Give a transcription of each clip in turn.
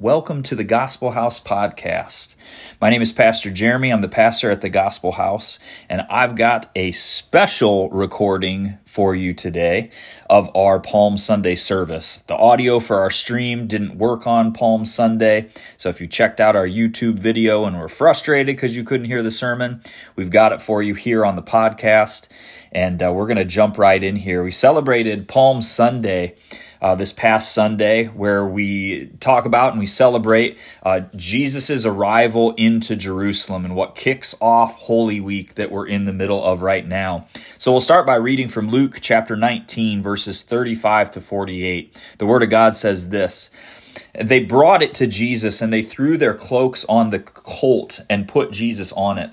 Welcome to the Gospel House podcast. My name is Pastor Jeremy. I'm the pastor at the Gospel House, and I've got a special recording for you today of our Palm Sunday service. The audio for our stream didn't work on Palm Sunday, so if you checked out our YouTube video and were frustrated because you couldn't hear the sermon, we've got it for you here on the podcast, and uh, we're going to jump right in here. We celebrated Palm Sunday uh, this past Sunday, where we talk about and we celebrate uh, Jesus' arrival into Jerusalem and what kicks off Holy Week that we're in the middle of right now. So we'll start by reading from Luke chapter 19, verses 35 to 48. The Word of God says this. They brought it to Jesus and they threw their cloaks on the colt and put Jesus on it.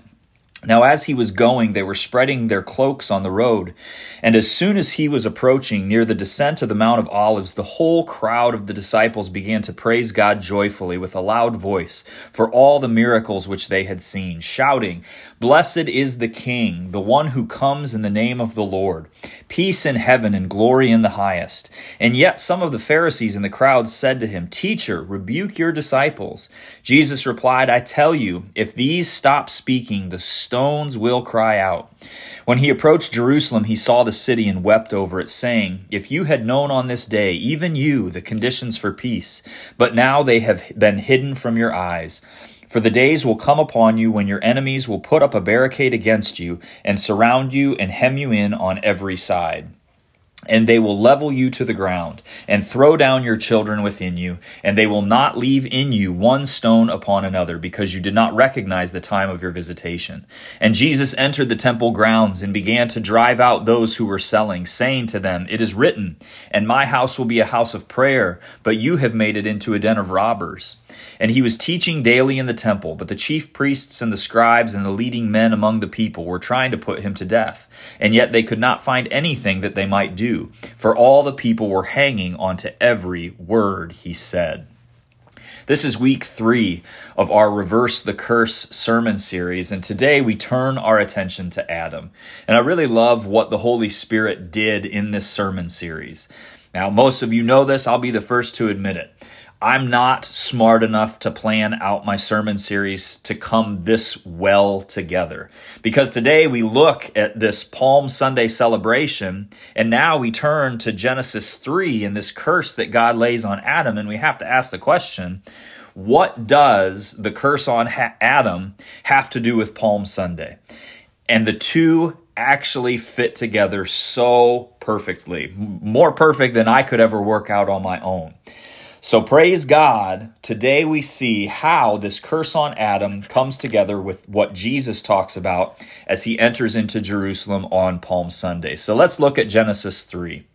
Now, as he was going, they were spreading their cloaks on the road. And as soon as he was approaching near the descent of the Mount of Olives, the whole crowd of the disciples began to praise God joyfully with a loud voice for all the miracles which they had seen, shouting, Blessed is the King, the one who comes in the name of the Lord. Peace in heaven and glory in the highest. And yet some of the Pharisees in the crowd said to him, Teacher, rebuke your disciples. Jesus replied, I tell you, if these stop speaking, the stones will cry out. When he approached Jerusalem, he saw the city and wept over it, saying, If you had known on this day, even you, the conditions for peace, but now they have been hidden from your eyes. For the days will come upon you when your enemies will put up a barricade against you and surround you and hem you in on every side and they will level you to the ground and throw down your children within you, and they will not leave in you one stone upon another, because you did not recognize the time of your visitation. And Jesus entered the temple grounds and began to drive out those who were selling, saying to them, It is written, and my house will be a house of prayer, but you have made it into a den of robbers. And he was teaching daily in the temple, but the chief priests and the scribes and the leading men among the people were trying to put him to death, and yet they could not find anything that they might do for all the people were hanging onto every word he said. This is week three of our Reverse the Curse sermon series, and today we turn our attention to Adam. And I really love what the Holy Spirit did in this sermon series. Now, most of you know this, I'll be the first to admit it. I'm not smart enough to plan out my sermon series to come this well together. Because today we look at this Palm Sunday celebration, and now we turn to Genesis 3 and this curse that God lays on Adam, and we have to ask the question what does the curse on Adam have to do with Palm Sunday? And the two actually fit together so perfectly, more perfect than I could ever work out on my own. So praise God. Today we see how this curse on Adam comes together with what Jesus talks about as he enters into Jerusalem on Palm Sunday. So let's look at Genesis 3.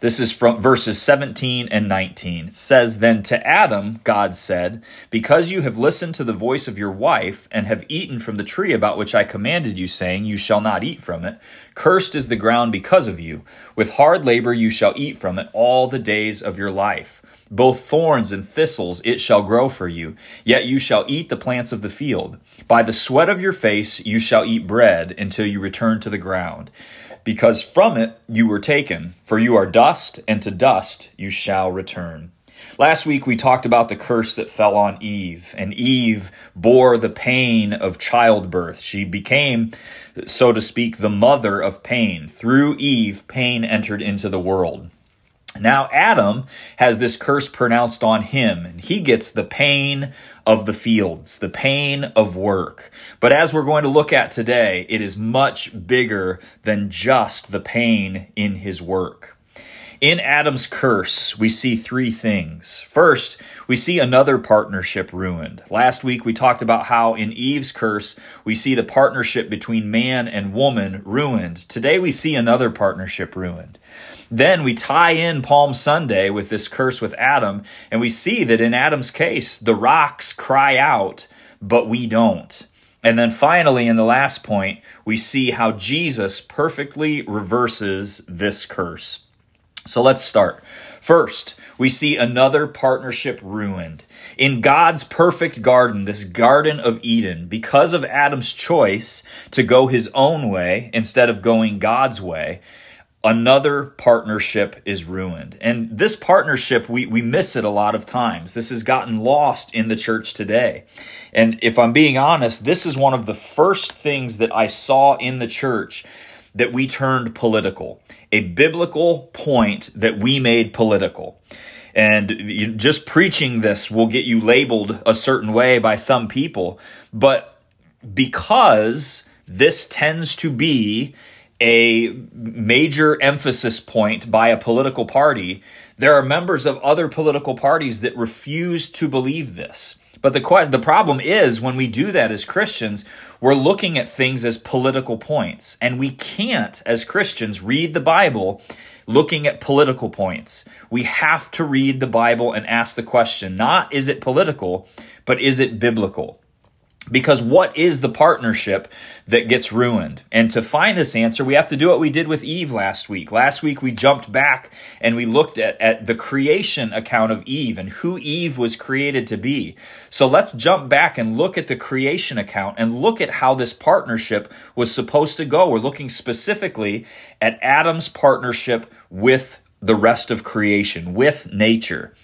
This is from verses 17 and 19. It says, Then to Adam, God said, Because you have listened to the voice of your wife, and have eaten from the tree about which I commanded you, saying, You shall not eat from it, cursed is the ground because of you. With hard labor you shall eat from it all the days of your life. Both thorns and thistles it shall grow for you, yet you shall eat the plants of the field. By the sweat of your face you shall eat bread until you return to the ground because from it you were taken, for you are dust, and to dust you shall return. Last week we talked about the curse that fell on Eve, and Eve bore the pain of childbirth. She became, so to speak, the mother of pain. Through Eve, pain entered into the world. Now, Adam has this curse pronounced on him, and he gets the pain of the fields, the pain of work. But as we're going to look at today, it is much bigger than just the pain in his work. In Adam's curse, we see three things. First, we see another partnership ruined. Last week, we talked about how in Eve's curse, we see the partnership between man and woman ruined. Today, we see another partnership ruined. Then we tie in Palm Sunday with this curse with Adam, and we see that in Adam's case, the rocks cry out, but we don't. And then finally, in the last point, we see how Jesus perfectly reverses this curse. So let's start. First, we see another partnership ruined. In God's perfect garden, this Garden of Eden, because of Adam's choice to go his own way instead of going God's way, another partnership is ruined. And this partnership, we, we miss it a lot of times. This has gotten lost in the church today. And if I'm being honest, this is one of the first things that I saw in the church that we turned political, a biblical point that we made political. And just preaching this will get you labeled a certain way by some people. But because this tends to be a major emphasis point by a political party, there are members of other political parties that refuse to believe this. But the the problem is when we do that as Christians, we're looking at things as political points, and we can't as Christians read the Bible looking at political points. We have to read the Bible and ask the question, not is it political, but is it biblical? Because what is the partnership that gets ruined? And to find this answer, we have to do what we did with Eve last week. Last week, we jumped back and we looked at, at the creation account of Eve and who Eve was created to be. So let's jump back and look at the creation account and look at how this partnership was supposed to go. We're looking specifically at Adam's partnership with the rest of creation, with nature.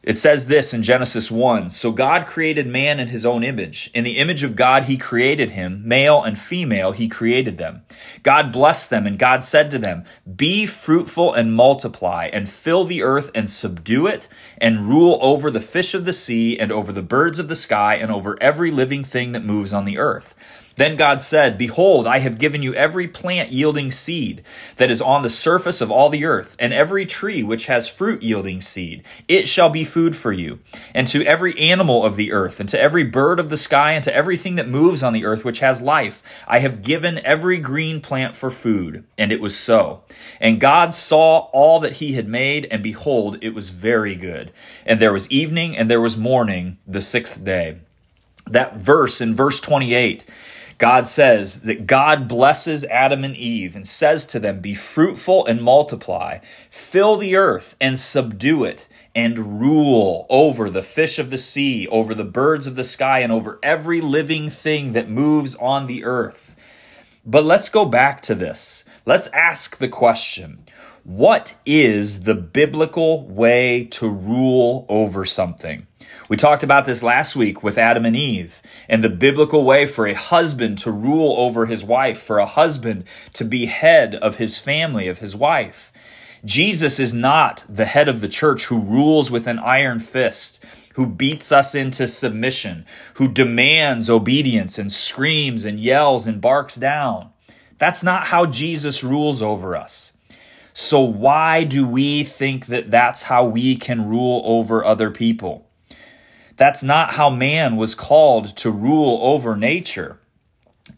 It says this in Genesis 1 So God created man in his own image. In the image of God, he created him. Male and female, he created them. God blessed them, and God said to them, Be fruitful and multiply, and fill the earth and subdue it, and rule over the fish of the sea, and over the birds of the sky, and over every living thing that moves on the earth. Then God said, Behold, I have given you every plant yielding seed that is on the surface of all the earth, and every tree which has fruit yielding seed. It shall be food for you. And to every animal of the earth, and to every bird of the sky, and to everything that moves on the earth which has life, I have given every green plant for food. And it was so. And God saw all that he had made, and behold, it was very good. And there was evening, and there was morning, the sixth day. That verse in verse 28 God says that God blesses Adam and Eve and says to them, Be fruitful and multiply, fill the earth and subdue it, and rule over the fish of the sea, over the birds of the sky, and over every living thing that moves on the earth. But let's go back to this. Let's ask the question What is the biblical way to rule over something? We talked about this last week with Adam and Eve and the biblical way for a husband to rule over his wife, for a husband to be head of his family, of his wife. Jesus is not the head of the church who rules with an iron fist, who beats us into submission, who demands obedience and screams and yells and barks down. That's not how Jesus rules over us. So, why do we think that that's how we can rule over other people? That's not how man was called to rule over nature.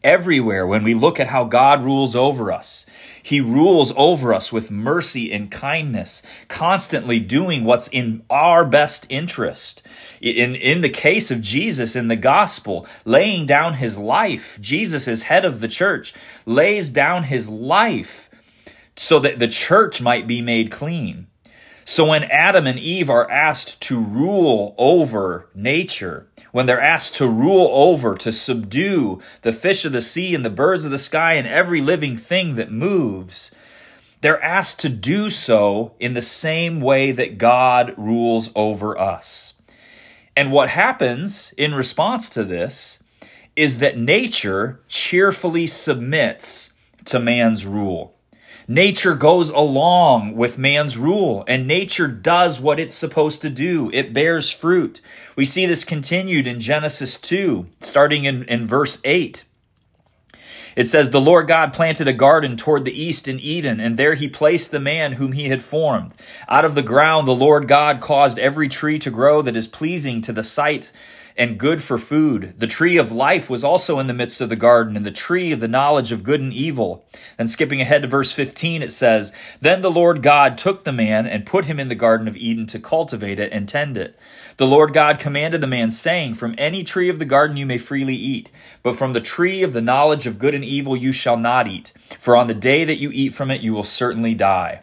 Everywhere, when we look at how God rules over us, He rules over us with mercy and kindness, constantly doing what's in our best interest. In, in the case of Jesus in the gospel, laying down His life, Jesus is head of the church, lays down His life so that the church might be made clean. So when Adam and Eve are asked to rule over nature, when they're asked to rule over, to subdue the fish of the sea and the birds of the sky and every living thing that moves, they're asked to do so in the same way that God rules over us. And what happens in response to this is that nature cheerfully submits to man's rule. Nature goes along with man's rule, and nature does what it's supposed to do. It bears fruit. We see this continued in Genesis 2, starting in, in verse 8. It says, The Lord God planted a garden toward the east in Eden, and there he placed the man whom he had formed. Out of the ground the Lord God caused every tree to grow that is pleasing to the sight and good for food. The tree of life was also in the midst of the garden, and the tree of the knowledge of good and evil. Then skipping ahead to verse 15, it says, Then the Lord God took the man and put him in the garden of Eden to cultivate it and tend it. The Lord God commanded the man, saying, From any tree of the garden you may freely eat, but from the tree of the knowledge of good and evil you shall not eat, for on the day that you eat from it you will certainly die.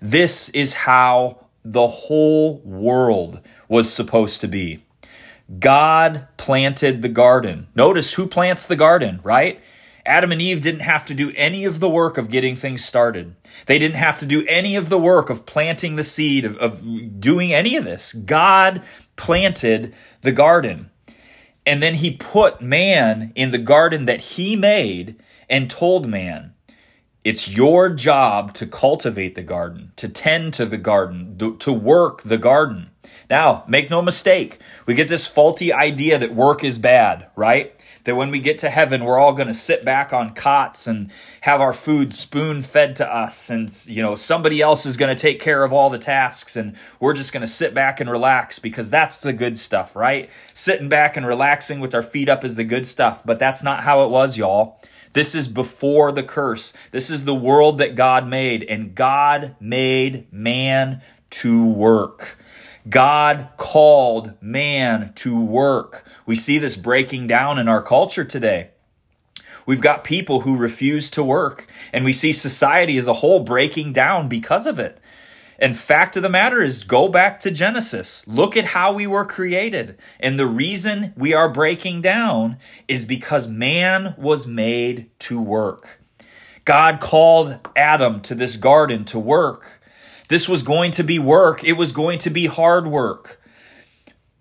This is how the whole world was supposed to be. God planted the garden. Notice who plants the garden, right? Adam and Eve didn't have to do any of the work of getting things started. They didn't have to do any of the work of planting the seed, of, of doing any of this. God planted the garden. And then he put man in the garden that he made and told man, it's your job to cultivate the garden, to tend to the garden, to work the garden. Now, make no mistake, we get this faulty idea that work is bad, right? That when we get to heaven, we're all going to sit back on cots and have our food spoon fed to us. And, you know, somebody else is going to take care of all the tasks. And we're just going to sit back and relax because that's the good stuff, right? Sitting back and relaxing with our feet up is the good stuff. But that's not how it was, y'all. This is before the curse. This is the world that God made, and God made man to work. God called man to work. We see this breaking down in our culture today. We've got people who refuse to work, and we see society as a whole breaking down because of it. And fact of the matter is, go back to Genesis. Look at how we were created. And the reason we are breaking down is because man was made to work. God called Adam to this garden to work. This was going to be work. It was going to be hard work,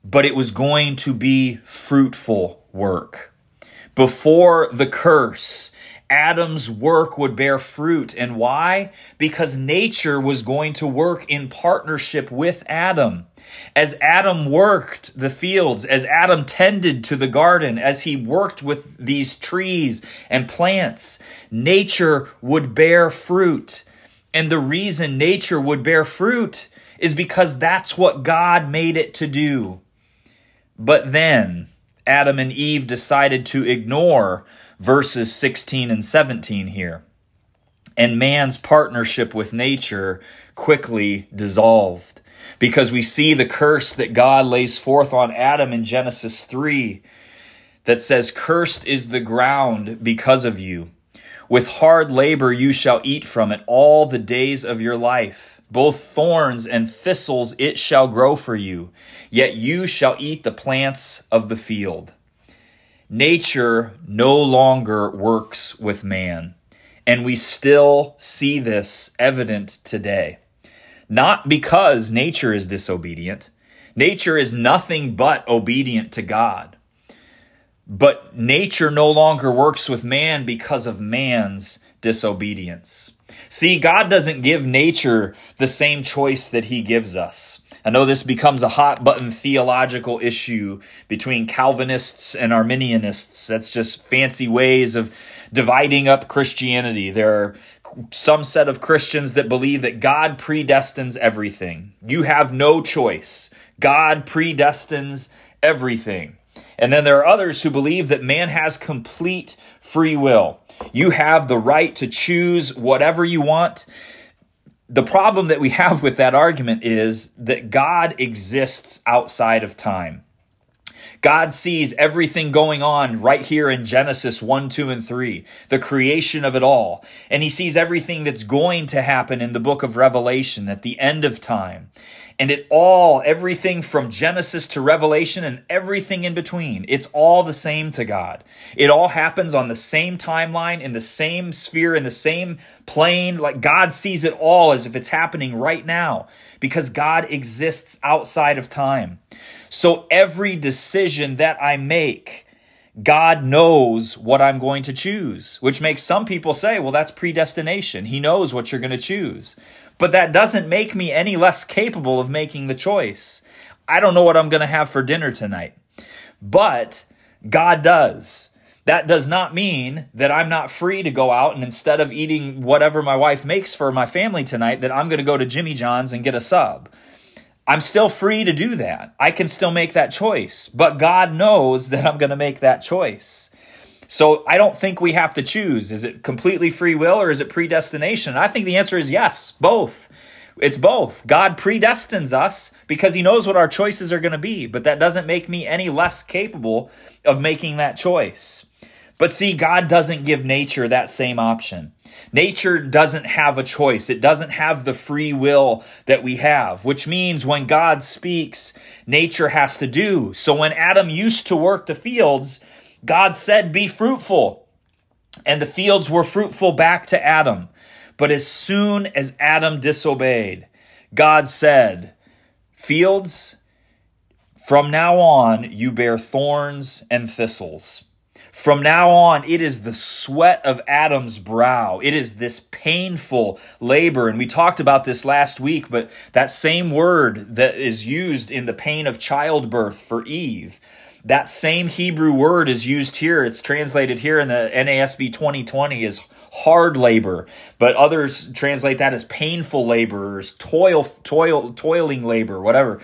but it was going to be fruitful work. Before the curse, Adam's work would bear fruit. And why? Because nature was going to work in partnership with Adam. As Adam worked the fields, as Adam tended to the garden, as he worked with these trees and plants, nature would bear fruit. And the reason nature would bear fruit is because that's what God made it to do. But then Adam and Eve decided to ignore verses 16 and 17 here. And man's partnership with nature quickly dissolved because we see the curse that God lays forth on Adam in Genesis 3 that says, Cursed is the ground because of you. With hard labor you shall eat from it all the days of your life. Both thorns and thistles it shall grow for you, yet you shall eat the plants of the field. Nature no longer works with man, and we still see this evident today. Not because nature is disobedient. Nature is nothing but obedient to God. But nature no longer works with man because of man's disobedience. See, God doesn't give nature the same choice that he gives us. I know this becomes a hot button theological issue between Calvinists and Arminianists. That's just fancy ways of dividing up Christianity. There are some set of Christians that believe that God predestines everything. You have no choice. God predestines everything. And then there are others who believe that man has complete free will. You have the right to choose whatever you want. The problem that we have with that argument is that God exists outside of time. God sees everything going on right here in Genesis 1, 2, and 3, the creation of it all. And he sees everything that's going to happen in the book of Revelation at the end of time. And it all, everything from Genesis to Revelation and everything in between, it's all the same to God. It all happens on the same timeline, in the same sphere, in the same plane. Like God sees it all as if it's happening right now because God exists outside of time. So every decision that I make, God knows what I'm going to choose, which makes some people say, well, that's predestination. He knows what you're going to choose. But that doesn't make me any less capable of making the choice. I don't know what I'm going to have for dinner tonight, but God does. That does not mean that I'm not free to go out and instead of eating whatever my wife makes for my family tonight, that I'm going to go to Jimmy John's and get a sub. I'm still free to do that. I can still make that choice, but God knows that I'm going to make that choice. So I don't think we have to choose. Is it completely free will or is it predestination? I think the answer is yes, both. It's both. God predestines us because he knows what our choices are going to be, but that doesn't make me any less capable of making that choice. But see, God doesn't give nature that same option. Nature doesn't have a choice. It doesn't have the free will that we have, which means when God speaks, nature has to do. So when Adam used to work the fields, God said, Be fruitful. and the fields were fruitful back to Adam. But as soon as Adam disobeyed, God said, Fields, from now on you bear thorns and thistles. From now on, it is the sweat of Adam's brow. It is this painful labor. And we talked about this last week, but that same word that is used in the pain of childbirth for Eve, that same Hebrew word is used here. It's translated here in the NASB 2020 as hard labor, but others translate that as painful laborers, toil, toil, toiling labor, whatever.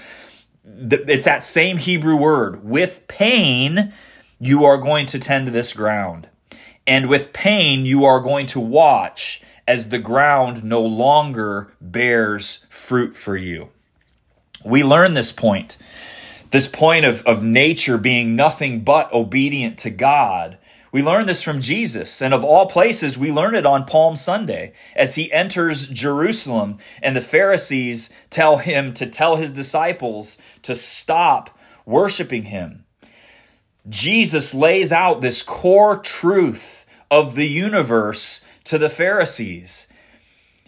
It's that same Hebrew word. With pain, you are going to tend this ground. And with pain, you are going to watch as the ground no longer bears fruit for you. We learn this point, this point of, of nature being nothing but obedient to God. We learn this from Jesus, and of all places, we learn it on Palm Sunday as he enters Jerusalem, and the Pharisees tell him to tell his disciples to stop worshiping him. Jesus lays out this core truth of the universe to the Pharisees.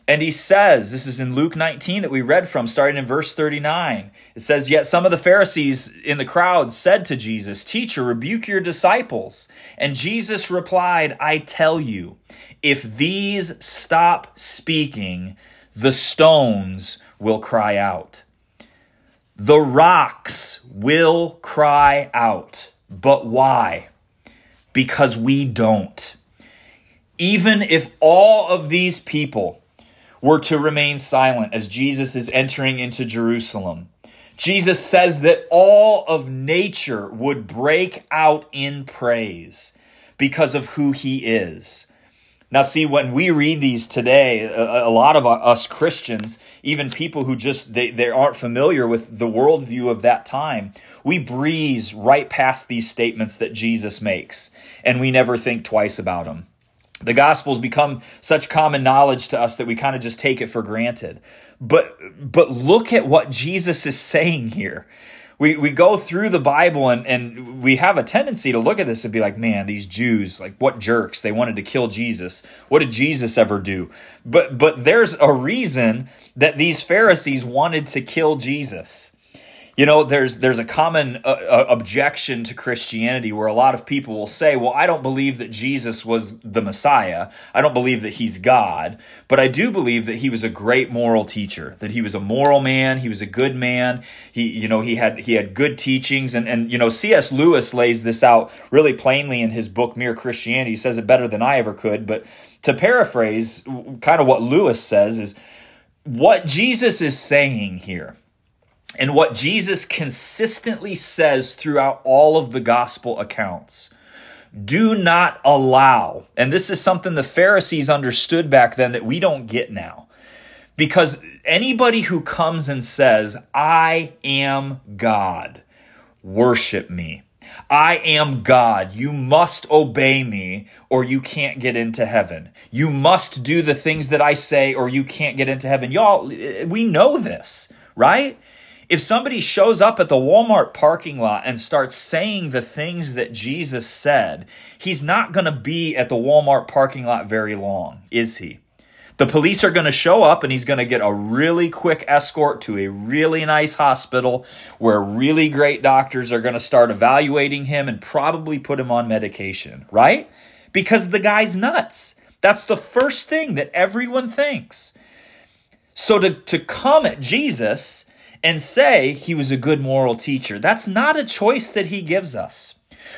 And he says, this is in Luke 19 that we read from, starting in verse 39. It says, Yet some of the Pharisees in the crowd said to Jesus, Teacher, rebuke your disciples. And Jesus replied, I tell you, if these stop speaking, the stones will cry out. The rocks will cry out. But why? Because we don't. Even if all of these people were to remain silent as Jesus is entering into Jerusalem, Jesus says that all of nature would break out in praise because of who he is. Now, see, when we read these today, a, lot of us Christians, even people who just they, they aren't familiar with the worldview of that time, we breeze right past these statements that Jesus makes, and we never think twice about them. The Gospels become such common knowledge to us that we kind of just take it for granted. But but look at what Jesus is saying here we, we go through the Bible and, and we have a tendency to look at this and be like, man, these Jews, like what jerks. They wanted to kill Jesus. What did Jesus ever do? But but there's a reason that these Pharisees wanted to kill Jesus you know there's there's a common uh, uh, objection to christianity where a lot of people will say well i don't believe that jesus was the messiah. I don't believe that he's god. But i do believe that he was a great moral teacher that he was a moral man he was a good man. He you know he had he had good teachings. And and you know cs lewis lays this out really plainly in his book mere christianity. He says it better than i ever could. But to paraphrase kind of what lewis says is what jesus is saying here and what Jesus consistently says throughout all of the gospel accounts do not allow, and this is something the Pharisees understood back then that we don't get now. Because anybody who comes and says, I am God, worship me. I am God. You must obey me or you can't get into heaven. You must do the things that I say or you can't get into heaven. Y'all, we know this, right? If somebody shows up at the Walmart parking lot and starts saying the things that Jesus said, he's not going to be at the Walmart parking lot very long, is he? The police are going to show up and he's going to get a really quick escort to a really nice hospital where really great doctors are going to start evaluating him and probably put him on medication, right? Because the guy's nuts. That's the first thing that everyone thinks. So to, to come at Jesus and say he was a good moral teacher. That's not a choice that he gives us.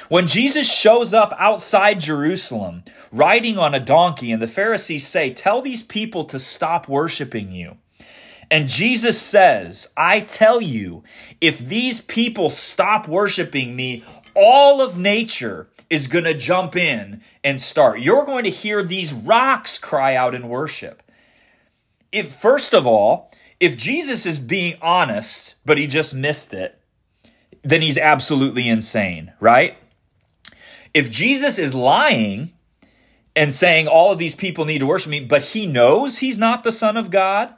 When Jesus shows up outside Jerusalem, riding on a donkey, and the Pharisees say, Tell these people to stop worshiping you. And Jesus says, I tell you, if these people stop worshiping me, all of nature is going to jump in and start. You're going to hear these rocks cry out in worship. If, first of all, if Jesus is being honest, but he just missed it, then he's absolutely insane, right? If Jesus is lying and saying all of these people need to worship me, but he knows he's not the Son of God,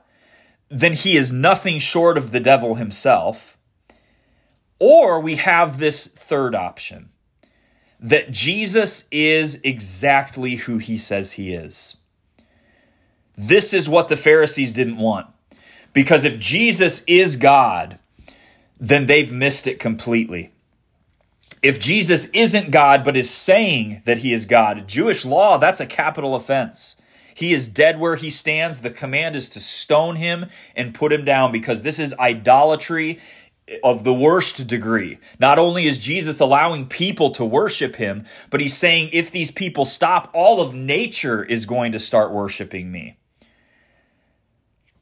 then he is nothing short of the devil himself. Or we have this third option that Jesus is exactly who he says he is. This is what the Pharisees didn't want. Because if Jesus is God, then they've missed it completely. If Jesus isn't God but is saying that he is God, Jewish law, that's a capital offense. He is dead where he stands. The command is to stone him and put him down because this is idolatry of the worst degree. Not only is Jesus allowing people to worship him, but he's saying if these people stop, all of nature is going to start worshiping me.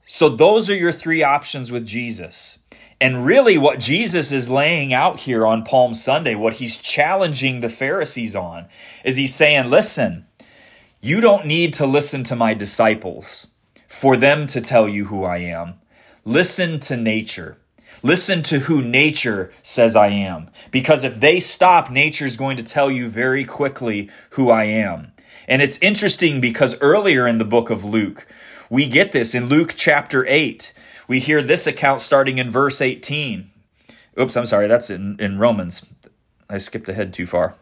So, those are your three options with Jesus. And really, what Jesus is laying out here on Palm Sunday, what he's challenging the Pharisees on, is he's saying, listen, you don't need to listen to my disciples for them to tell you who I am. Listen to nature. Listen to who nature says I am. Because if they stop, nature is going to tell you very quickly who I am. And it's interesting because earlier in the book of Luke, we get this in Luke chapter 8. We hear this account starting in verse 18. Oops, I'm sorry, that's in, in Romans. I skipped ahead too far.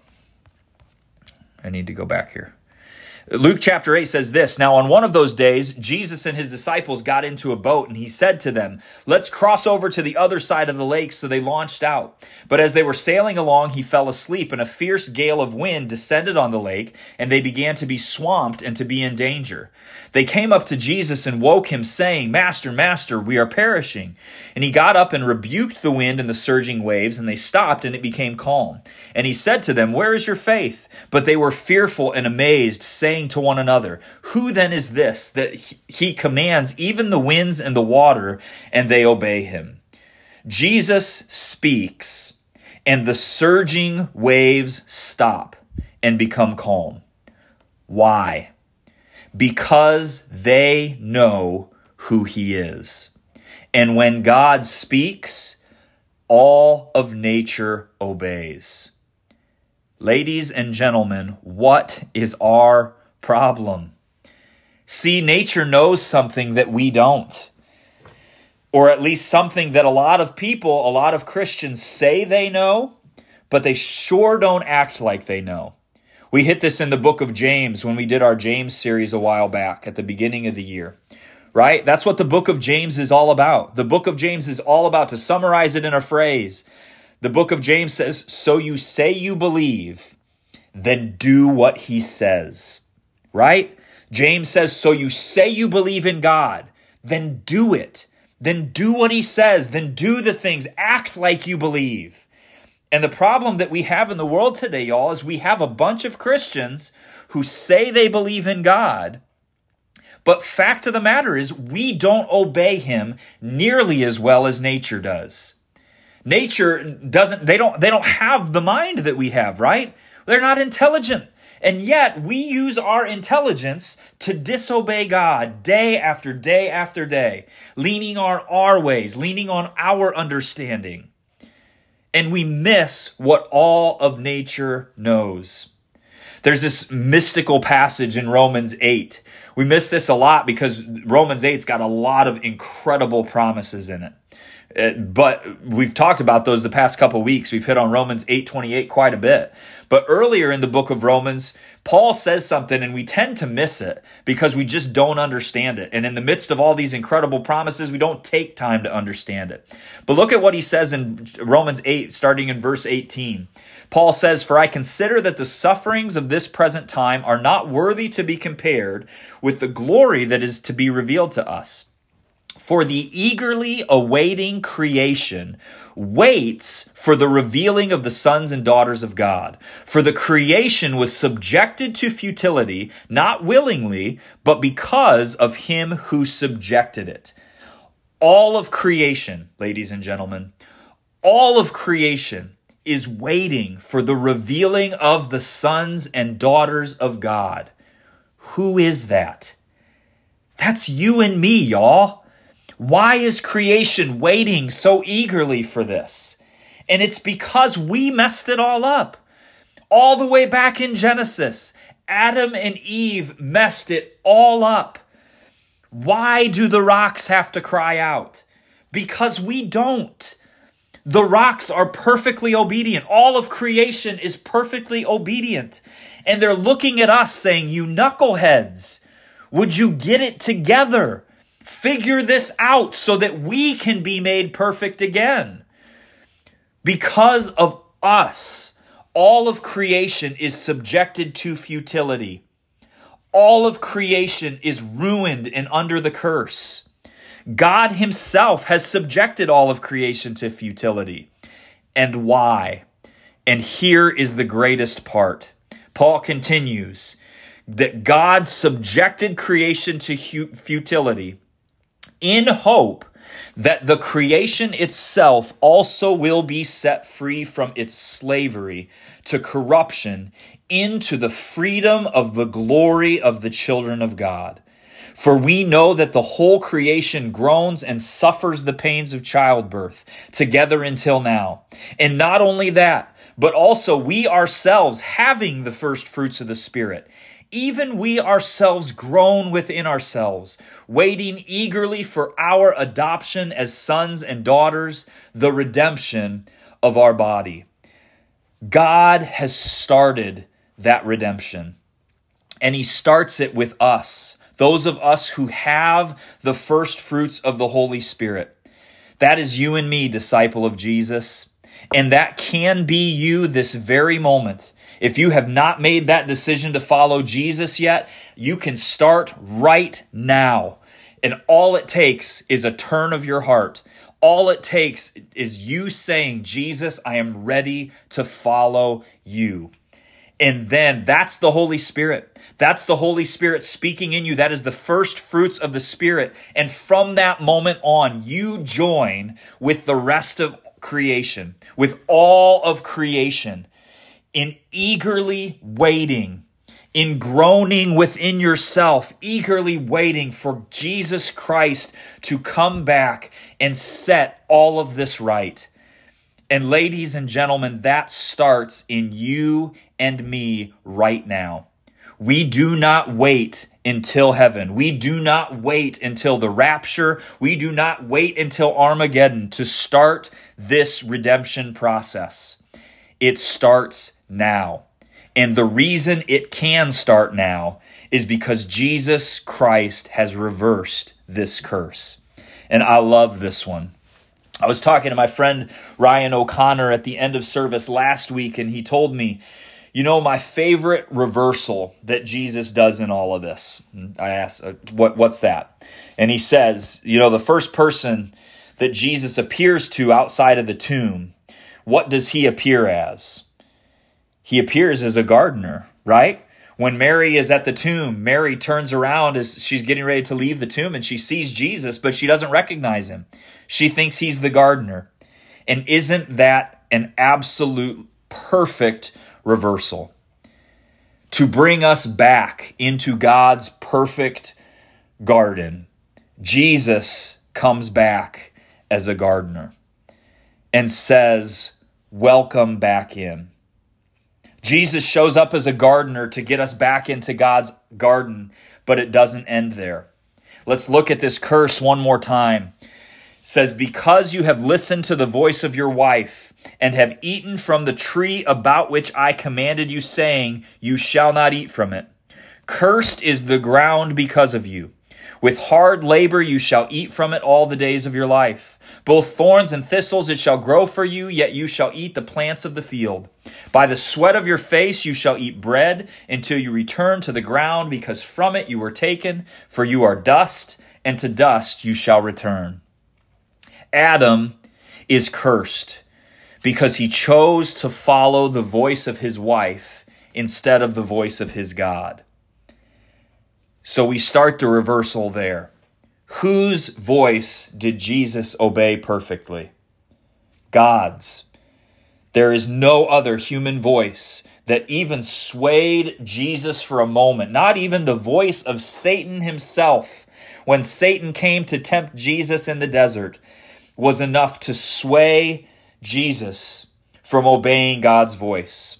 I need to go back here. Luke chapter 8 says this Now, on one of those days, Jesus and his disciples got into a boat, and he said to them, Let's cross over to the other side of the lake. So they launched out. But as they were sailing along, he fell asleep, and a fierce gale of wind descended on the lake, and they began to be swamped and to be in danger. They came up to Jesus and woke him, saying, Master, Master, we are perishing. And he got up and rebuked the wind and the surging waves, and they stopped, and it became calm. And he said to them, Where is your faith? But they were fearful and amazed, saying, saying to one another, Who then is this that he commands even the winds and the water, and they obey him? Jesus speaks, and the surging waves stop and become calm. Why? Because they know who he is. And when God speaks, all of nature obeys. Ladies and gentlemen, what is our problem. See, nature knows something that we don't. Or at least something that a lot of people, a lot of Christians say they know, but they sure don't act like they know. We hit this in the book of James when we did our James series a while back at the beginning of the year, right? That's what the book of James is all about. The book of James is all about, to summarize it in a phrase, the book of James says, So you say you believe, then do what he says right? James says, So you say you believe in God, then do it. Then do what he says. Then do the things. Act like you believe. And the problem that we have in the world today, y'all, is we have a bunch of Christians who say they believe in God, but fact of the matter is we don't obey him nearly as well as nature does. Nature doesn't they don't they don't have the mind that we have, right? They're not intelligent. And yet we use our intelligence to disobey God day after day after day, leaning on our ways, leaning on our understanding. And we miss what all of nature knows. There's this mystical passage in Romans 8. We miss this a lot because Romans 8's got a lot of incredible promises in it. Uh, but we've talked about those the past couple weeks. We've hit on Romans 8:28 quite a bit. But earlier in the book of Romans, Paul says something and we tend to miss it because we just don't understand it. And in the midst of all these incredible promises, we don't take time to understand it. But look at what he says in Romans 8 starting in verse 18. Paul says, "For I consider that the sufferings of this present time are not worthy to be compared with the glory that is to be revealed to us." For the eagerly awaiting creation waits for the revealing of the sons and daughters of God. For the creation was subjected to futility, not willingly, but because of him who subjected it. All of creation, ladies and gentlemen, all of creation is waiting for the revealing of the sons and daughters of God. Who is that? That's you and me, y'all. Why is creation waiting so eagerly for this? And it's because we messed it all up. All the way back in Genesis, Adam and Eve messed it all up. Why do the rocks have to cry out? Because we don't. The rocks are perfectly obedient. All of creation is perfectly obedient. And they're looking at us saying, You knuckleheads, would you get it together? Figure this out so that we can be made perfect again. Because of us, all of creation is subjected to futility. All of creation is ruined and under the curse. God Himself has subjected all of creation to futility. And why? And here is the greatest part. Paul continues that God subjected creation to futility in hope that the creation itself also will be set free from its slavery to corruption into the freedom of the glory of the children of God. For we know that the whole creation groans and suffers the pains of childbirth together until now. And not only that, but also we ourselves having the first fruits of the Spirit even we ourselves groan within ourselves, waiting eagerly for our adoption as sons and daughters, the redemption of our body. God has started that redemption, and He starts it with us, those of us who have the first fruits of the Holy Spirit. That is you and me, disciple of Jesus. And that can be you this very moment. If you have not made that decision to follow Jesus yet, you can start right now. And all it takes is a turn of your heart. All it takes is you saying, Jesus, I am ready to follow you. And then that's the Holy Spirit. That's the Holy Spirit speaking in you. That is the first fruits of the Spirit. And from that moment on, you join with the rest of creation, with all of creation, in eagerly waiting, in groaning within yourself, eagerly waiting for Jesus Christ to come back and set all of this right. And, ladies and gentlemen, that starts in you and me right now. We do not wait until heaven. We do not wait until the rapture. We do not wait until Armageddon to start this redemption process. It starts now. And the reason it can start now is because Jesus Christ has reversed this curse. And I love this one. I was talking to my friend Ryan O'Connor at the end of service last week, and he told me you know, my favorite reversal that Jesus does in all of this. I asked, uh, what, what's that? And he says, you know, the first person that Jesus appears to outside of the tomb, what does he appear as? He appears as a gardener, right? When Mary is at the tomb, Mary turns around as she's getting ready to leave the tomb and she sees Jesus, but she doesn't recognize him. She thinks he's the gardener. And isn't that an absolute perfect reversal, to bring us back into God's perfect garden. Jesus comes back as a gardener and says, Welcome back in. Jesus shows up as a gardener to get us back into God's garden, but it doesn't end there. Let's look at this curse one more time It says, Because you have listened to the voice of your wife, and have eaten from the tree about which I commanded you, saying, You shall not eat from it. Cursed is the ground because of you. With hard labor you shall eat from it all the days of your life. Both thorns and thistles it shall grow for you, yet you shall eat the plants of the field. By the sweat of your face you shall eat bread until you return to the ground, because from it you were taken, for you are dust, and to dust you shall return. Adam is cursed because he chose to follow the voice of his wife instead of the voice of his God. So we start the reversal there. Whose voice did Jesus obey perfectly? God's. There is no other human voice that even swayed Jesus for a moment, not even the voice of Satan himself. When Satan came to tempt Jesus in the desert, was enough to sway Jesus from obeying God's voice.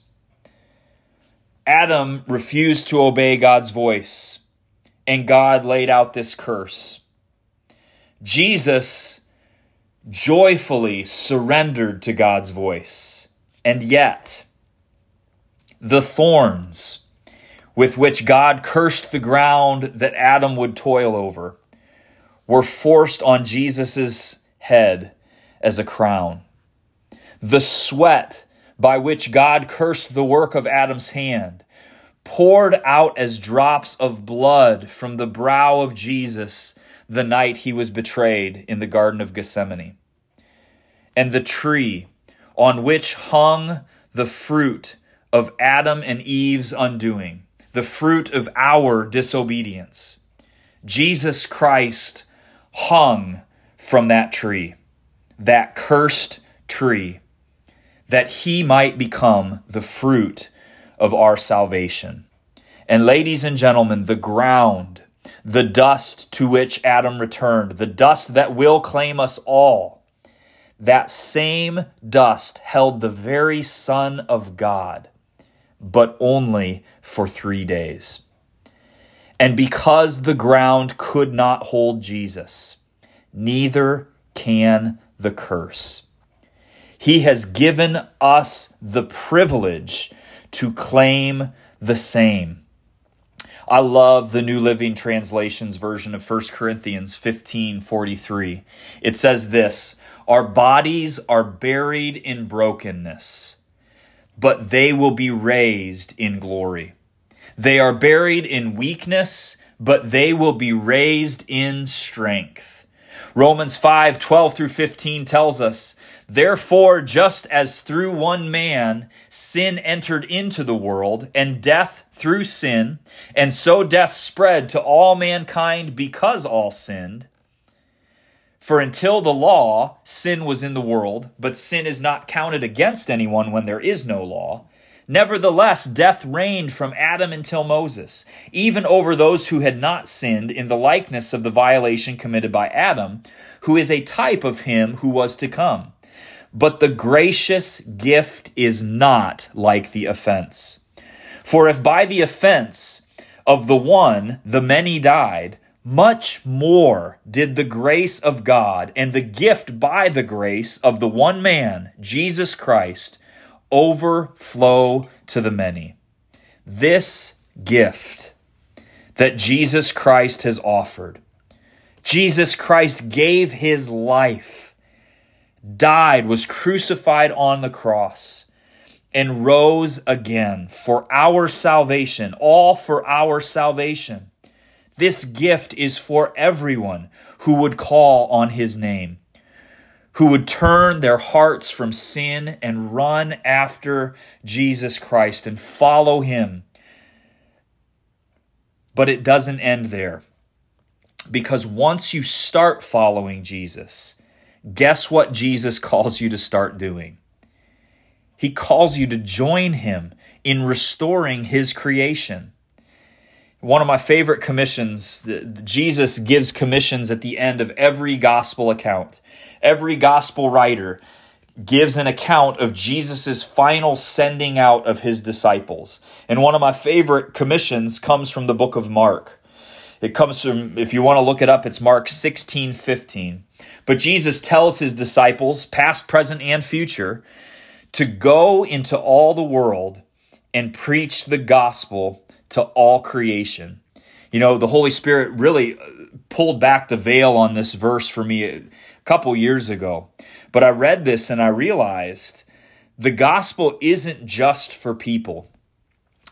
Adam refused to obey God's voice, and God laid out this curse. Jesus joyfully surrendered to God's voice. And yet, the thorns with which God cursed the ground that Adam would toil over were forced on Jesus' head as a crown. The sweat by which God cursed the work of Adam's hand poured out as drops of blood from the brow of Jesus the night he was betrayed in the Garden of Gethsemane. And the tree on which hung the fruit of Adam and Eve's undoing, the fruit of our disobedience. Jesus Christ hung from that tree, that cursed tree, that he might become the fruit of our salvation. And ladies and gentlemen, the ground, the dust to which Adam returned, the dust that will claim us all, that same dust held the very Son of God, but only for three days. And because the ground could not hold Jesus, neither can the curse. He has given us the privilege to claim the same. I love the New Living Translation's version of 1 Corinthians 15 43. It says this Our bodies are buried in brokenness, but they will be raised in glory. They are buried in weakness, but they will be raised in strength. Romans 5 12 through 15 tells us, Therefore, just as through one man sin entered into the world, and death through sin, and so death spread to all mankind because all sinned. For until the law, sin was in the world, but sin is not counted against anyone when there is no law. Nevertheless, death reigned from Adam until Moses, even over those who had not sinned in the likeness of the violation committed by Adam, who is a type of him who was to come. But the gracious gift is not like the offense. For if by the offense of the one the many died, much more did the grace of God and the gift by the grace of the one man, Jesus Christ, overflow to the many. This gift that Jesus Christ has offered, Jesus Christ gave his life, died, was crucified on the cross, and rose again for our salvation, all for our salvation. This gift is for everyone who would call on his name who would turn their hearts from sin and run after Jesus Christ and follow him. But it doesn't end there. Because once you start following Jesus, guess what Jesus calls you to start doing? He calls you to join him in restoring his creation. One of my favorite commissions, Jesus gives commissions at the end of every gospel account. Every gospel writer gives an account of Jesus' final sending out of his disciples. And one of my favorite commissions comes from the book of Mark. It comes from, if you want to look it up, it's Mark 16 15. But Jesus tells his disciples, past, present, and future, to go into all the world and preach the gospel to all creation. You know, the Holy Spirit really uh, pulled back the veil on this verse for me a couple years ago. But I read this and I realized the gospel isn't just for people.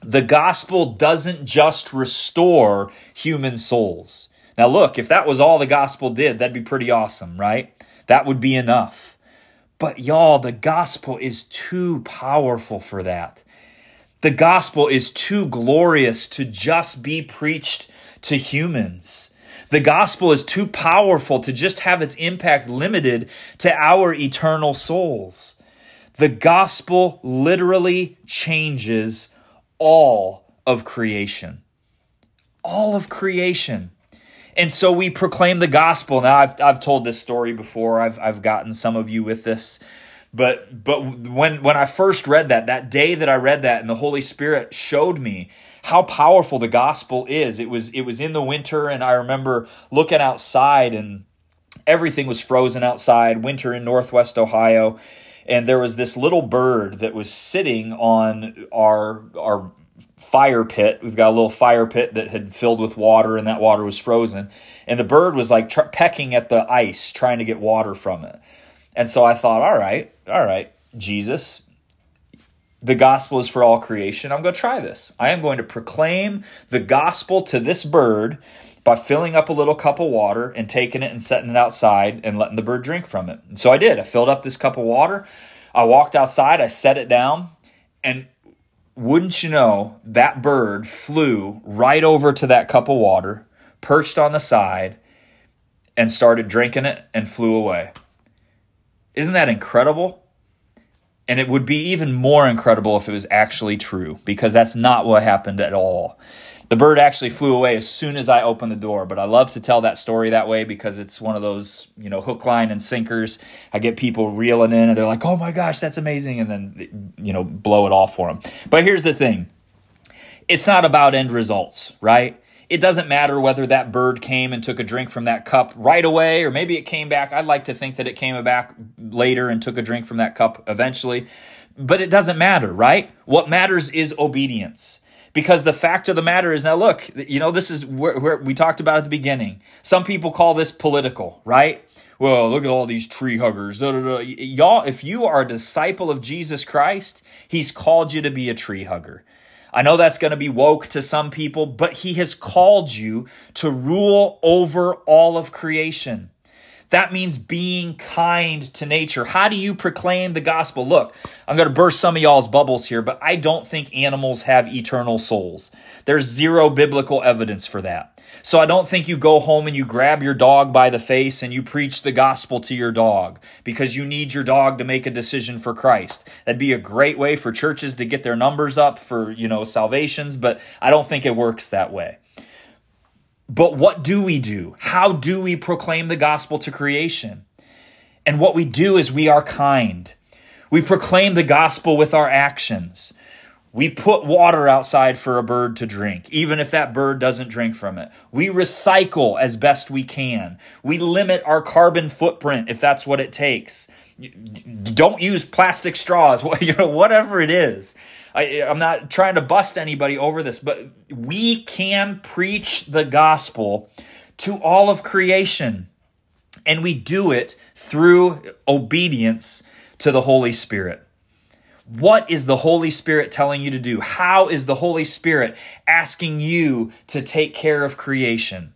The gospel doesn't just restore human souls. Now, look, if that was all the gospel did, that'd be pretty awesome, right? That would be enough. But y'all, the gospel is too powerful for that. The gospel is too glorious to just be preached to humans. The gospel is too powerful to just have its impact limited to our eternal souls. The gospel literally changes all of creation. All of creation. And so we proclaim the gospel. Now, I've, I've told this story before, I've, I've gotten some of you with this. But but when when I first read that, that day that I read that and the Holy Spirit showed me how powerful the gospel is. It was it was in the winter and I remember looking outside and everything was frozen outside, winter in northwest Ohio. And there was this little bird that was sitting on our our fire pit. We've got a little fire pit that had filled with water, and that water was frozen. And the bird was like tr- pecking at the ice, trying to get water from it. And so I thought, all right, all right, Jesus, the gospel is for all creation. I'm going to try this. I am going to proclaim the gospel to this bird by filling up a little cup of water and taking it and setting it outside and letting the bird drink from it. And so I did. I filled up this cup of water. I walked outside, I set it down, and wouldn't you know, that bird flew right over to that cup of water, perched on the side, and started drinking it and flew away. Isn't that incredible? And it would be even more incredible if it was actually true, because that's not what happened at all. The bird actually flew away as soon as I opened the door, but I love to tell that story that way because it's one of those, you know, hook, line, and sinkers. I get people reeling in and they're like, oh my gosh, that's amazing. And then, you know, blow it off for them. But here's the thing it's not about end results, right? It doesn't matter whether that bird came and took a drink from that cup right away, or maybe it came back. I'd like to think that it came back later and took a drink from that cup eventually. But it doesn't matter, right? What matters is obedience. Because the fact of the matter is, now look, you know, this is where, where we talked about at the beginning. Some people call this political, right? Well, look at all these tree huggers. Da, da, da. Y'all, if you are a disciple of Jesus Christ, He's called you to be a tree hugger. I know that's going to be woke to some people, but He has called you to rule over all of creation. That means being kind to nature. How do you proclaim the gospel? Look, I'm going to burst some of y'all's bubbles here, but I don't think animals have eternal souls. There's zero biblical evidence for that. So I don't think you go home and you grab your dog by the face and you preach the gospel to your dog because you need your dog to make a decision for Christ. That'd be a great way for churches to get their numbers up for, you know, salvations, but I don't think it works that way. But what do we do? How do we proclaim the gospel to creation? And what we do is we are kind. We proclaim the gospel with our actions. We put water outside for a bird to drink, even if that bird doesn't drink from it. We recycle as best we can. We limit our carbon footprint if that's what it takes. Don't use plastic straws, you know, whatever it is. I, I'm not trying to bust anybody over this, but we can preach the gospel to all of creation. And we do it through obedience to the Holy Spirit. What is the Holy Spirit telling you to do? How is the Holy Spirit asking you to take care of creation?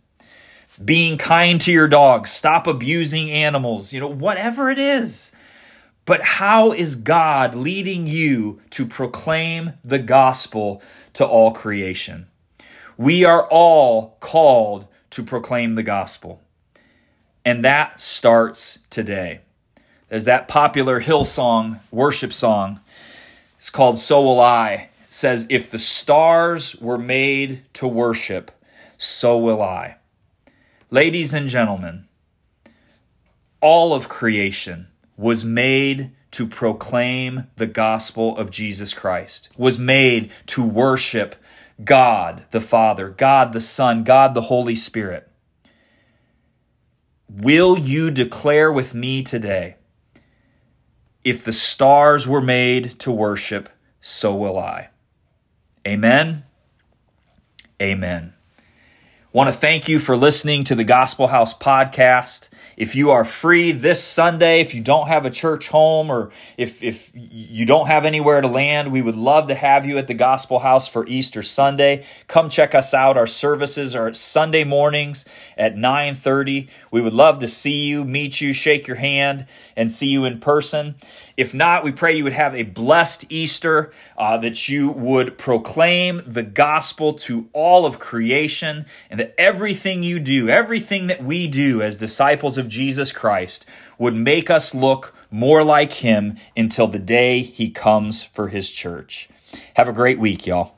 Being kind to your dogs, stop abusing animals, you know, whatever it is. But how is God leading you to proclaim the gospel to all creation? We are all called to proclaim the gospel. And that starts today. There's that popular Hillsong worship song. It's called So Will I. It says, If the stars were made to worship, so will I. Ladies and gentlemen, all of creation was made to proclaim the gospel of Jesus Christ, was made to worship God the Father, God the Son, God the Holy Spirit. Will you declare with me today, if the stars were made to worship, so will I? Amen. Amen. Want to thank you for listening to the Gospel House podcast. If you are free this Sunday, if you don't have a church home or if, if you don't have anywhere to land, we would love to have you at the Gospel House for Easter Sunday. Come check us out. Our services are Sunday mornings at 9:30. We would love to see you, meet you, shake your hand, and see you in person. If not, we pray you would have a blessed Easter, uh, that you would proclaim the gospel to all of creation, and that everything you do, everything that we do as disciples of Jesus Christ, would make us look more like him until the day he comes for his church. Have a great week, y'all.